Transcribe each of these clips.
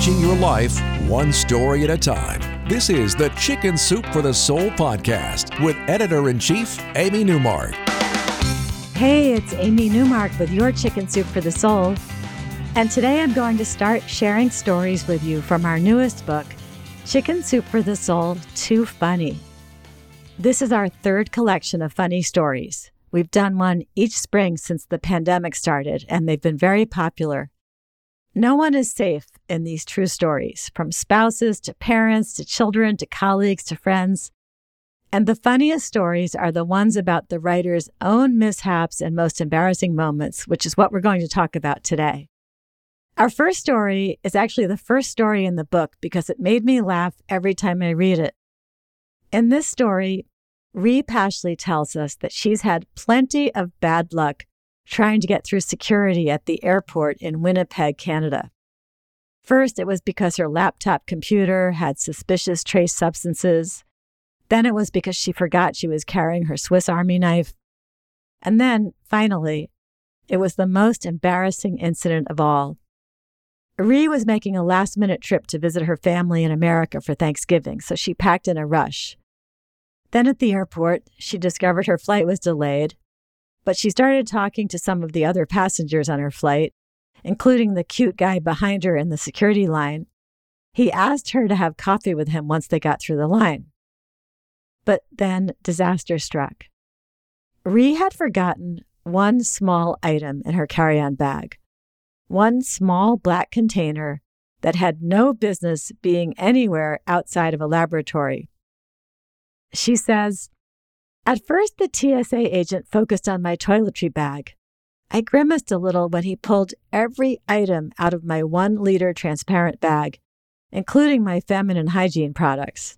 Changing your life one story at a time. This is the Chicken Soup for the Soul podcast with editor in chief, Amy Newmark. Hey, it's Amy Newmark with your Chicken Soup for the Soul. And today I'm going to start sharing stories with you from our newest book, Chicken Soup for the Soul Too Funny. This is our third collection of funny stories. We've done one each spring since the pandemic started, and they've been very popular. No one is safe in these true stories, from spouses to parents to children to colleagues to friends. And the funniest stories are the ones about the writer's own mishaps and most embarrassing moments, which is what we're going to talk about today. Our first story is actually the first story in the book because it made me laugh every time I read it. In this story, Ree Pashley tells us that she's had plenty of bad luck trying to get through security at the airport in Winnipeg, Canada. First, it was because her laptop computer had suspicious trace substances. Then it was because she forgot she was carrying her Swiss Army knife. And then, finally, it was the most embarrassing incident of all. Ree was making a last minute trip to visit her family in America for Thanksgiving, so she packed in a rush. Then at the airport, she discovered her flight was delayed but she started talking to some of the other passengers on her flight, including the cute guy behind her in the security line. He asked her to have coffee with him once they got through the line. But then disaster struck. Ree had forgotten one small item in her carry on bag, one small black container that had no business being anywhere outside of a laboratory. She says, at first, the TSA agent focused on my toiletry bag. I grimaced a little when he pulled every item out of my one liter transparent bag, including my feminine hygiene products.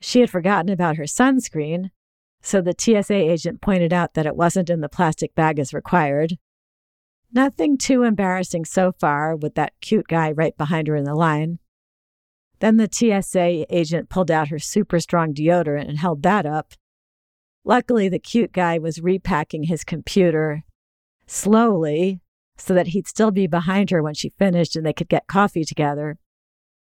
She had forgotten about her sunscreen, so the TSA agent pointed out that it wasn't in the plastic bag as required. Nothing too embarrassing so far with that cute guy right behind her in the line. Then the TSA agent pulled out her super strong deodorant and held that up. Luckily, the cute guy was repacking his computer slowly so that he'd still be behind her when she finished and they could get coffee together.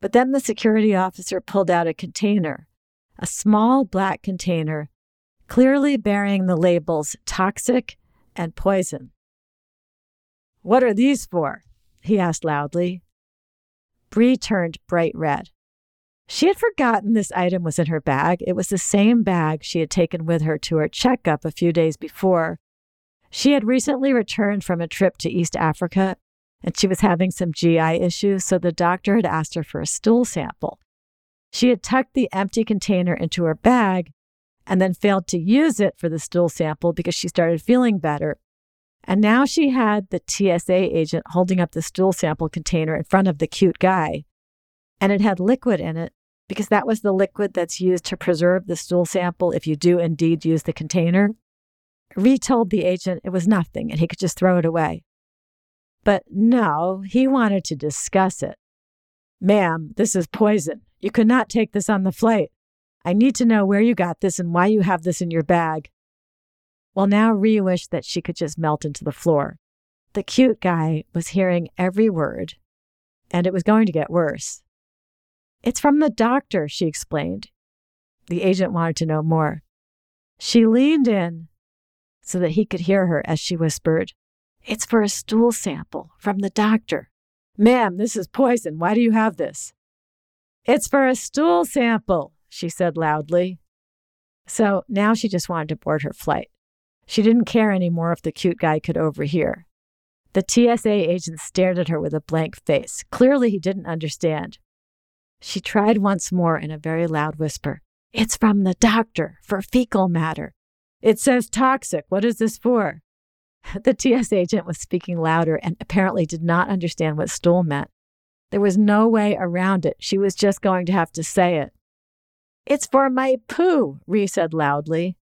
But then the security officer pulled out a container, a small black container, clearly bearing the labels toxic and poison. What are these for? he asked loudly. Bree turned bright red. She had forgotten this item was in her bag. It was the same bag she had taken with her to her checkup a few days before. She had recently returned from a trip to East Africa and she was having some GI issues, so the doctor had asked her for a stool sample. She had tucked the empty container into her bag and then failed to use it for the stool sample because she started feeling better. And now she had the TSA agent holding up the stool sample container in front of the cute guy and it had liquid in it because that was the liquid that's used to preserve the stool sample if you do indeed use the container. Ree told the agent it was nothing and he could just throw it away. But no, he wanted to discuss it. Ma'am, this is poison. You could not take this on the flight. I need to know where you got this and why you have this in your bag. Well, now Ree wished that she could just melt into the floor. The cute guy was hearing every word, and it was going to get worse. It's from the doctor, she explained. The agent wanted to know more. She leaned in so that he could hear her as she whispered, It's for a stool sample from the doctor. Ma'am, this is poison. Why do you have this? It's for a stool sample, she said loudly. So now she just wanted to board her flight. She didn't care anymore if the cute guy could overhear. The TSA agent stared at her with a blank face. Clearly, he didn't understand. She tried once more in a very loud whisper It's from the doctor for fecal matter. It says toxic. What is this for? The TS agent was speaking louder and apparently did not understand what stool meant. There was no way around it. She was just going to have to say it. It's for my poo, Ree said loudly.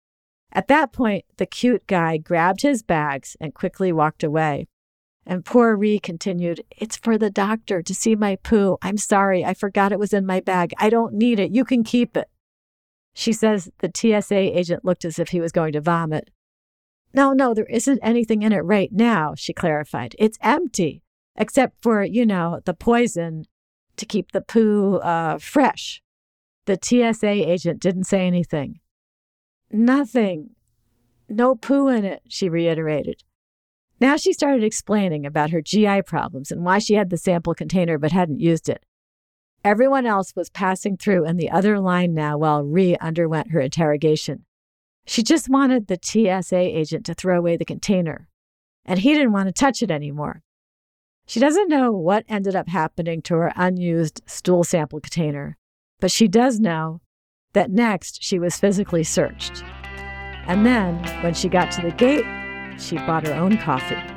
At that point, the cute guy grabbed his bags and quickly walked away. And poor Ree continued, It's for the doctor to see my poo. I'm sorry, I forgot it was in my bag. I don't need it. You can keep it. She says the TSA agent looked as if he was going to vomit. No, no, there isn't anything in it right now, she clarified. It's empty, except for, you know, the poison to keep the poo uh, fresh. The TSA agent didn't say anything. Nothing. No poo in it, she reiterated. Now she started explaining about her GI problems and why she had the sample container but hadn't used it. Everyone else was passing through in the other line now while Ree underwent her interrogation. She just wanted the TSA agent to throw away the container, and he didn't want to touch it anymore. She doesn't know what ended up happening to her unused stool sample container, but she does know that next she was physically searched. And then, when she got to the gate, she bought her own coffee.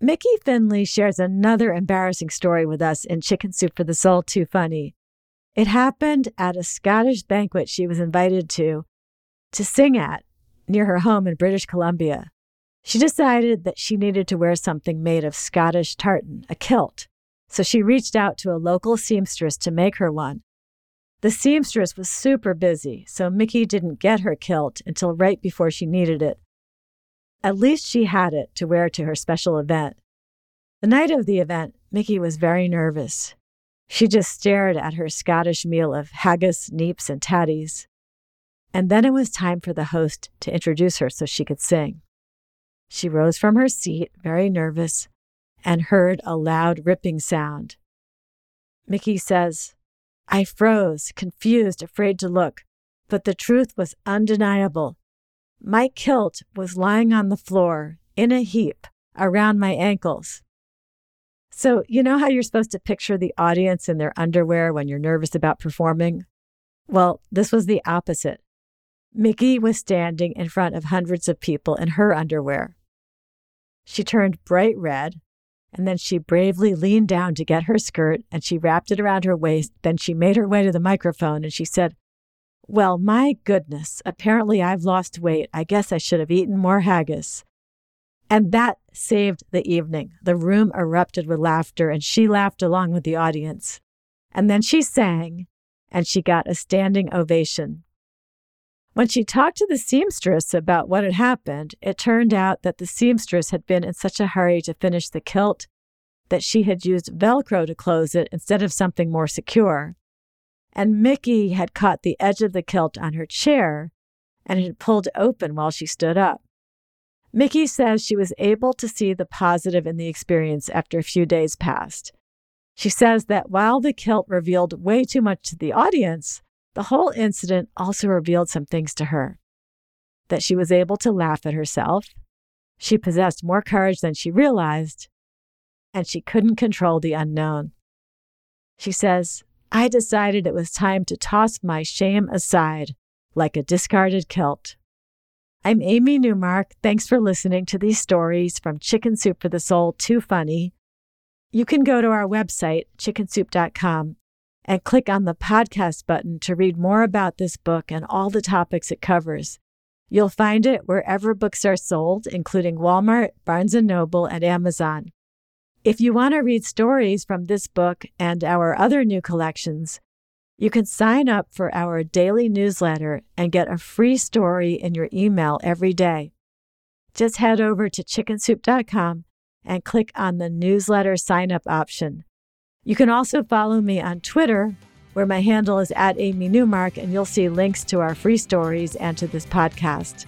Mickey Finley shares another embarrassing story with us in Chicken Soup for the Soul Too Funny. It happened at a Scottish banquet she was invited to to sing at near her home in British Columbia. She decided that she needed to wear something made of Scottish tartan, a kilt. So she reached out to a local seamstress to make her one. The seamstress was super busy, so Mickey didn't get her kilt until right before she needed it. At least she had it to wear to her special event. The night of the event, Mickey was very nervous. She just stared at her Scottish meal of haggis, neeps, and tatties. And then it was time for the host to introduce her so she could sing. She rose from her seat, very nervous, and heard a loud ripping sound. Mickey says, I froze, confused, afraid to look, but the truth was undeniable. My kilt was lying on the floor in a heap around my ankles. So, you know how you're supposed to picture the audience in their underwear when you're nervous about performing? Well, this was the opposite. Mickey was standing in front of hundreds of people in her underwear. She turned bright red, and then she bravely leaned down to get her skirt and she wrapped it around her waist. Then she made her way to the microphone and she said, well, my goodness, apparently I've lost weight. I guess I should have eaten more haggis. And that saved the evening. The room erupted with laughter, and she laughed along with the audience. And then she sang, and she got a standing ovation. When she talked to the seamstress about what had happened, it turned out that the seamstress had been in such a hurry to finish the kilt that she had used Velcro to close it instead of something more secure and Mickey had caught the edge of the kilt on her chair and had pulled open while she stood up. Mickey says she was able to see the positive in the experience after a few days passed. She says that while the kilt revealed way too much to the audience, the whole incident also revealed some things to her. That she was able to laugh at herself, she possessed more courage than she realized, and she couldn't control the unknown. She says, I decided it was time to toss my shame aside like a discarded kilt. I'm Amy Newmark. Thanks for listening to these stories from Chicken Soup for the Soul Too Funny. You can go to our website, chickensoup.com, and click on the podcast button to read more about this book and all the topics it covers. You'll find it wherever books are sold, including Walmart, Barnes & Noble, and Amazon. If you want to read stories from this book and our other new collections, you can sign up for our daily newsletter and get a free story in your email every day. Just head over to chickensoup.com and click on the newsletter sign up option. You can also follow me on Twitter, where my handle is at Amy Newmark, and you'll see links to our free stories and to this podcast.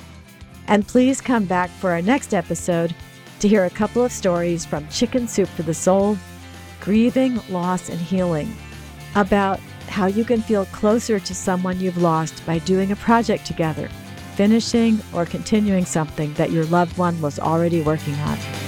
And please come back for our next episode to hear a couple of stories from Chicken Soup for the Soul, Grieving, Loss, and Healing about how you can feel closer to someone you've lost by doing a project together, finishing or continuing something that your loved one was already working on.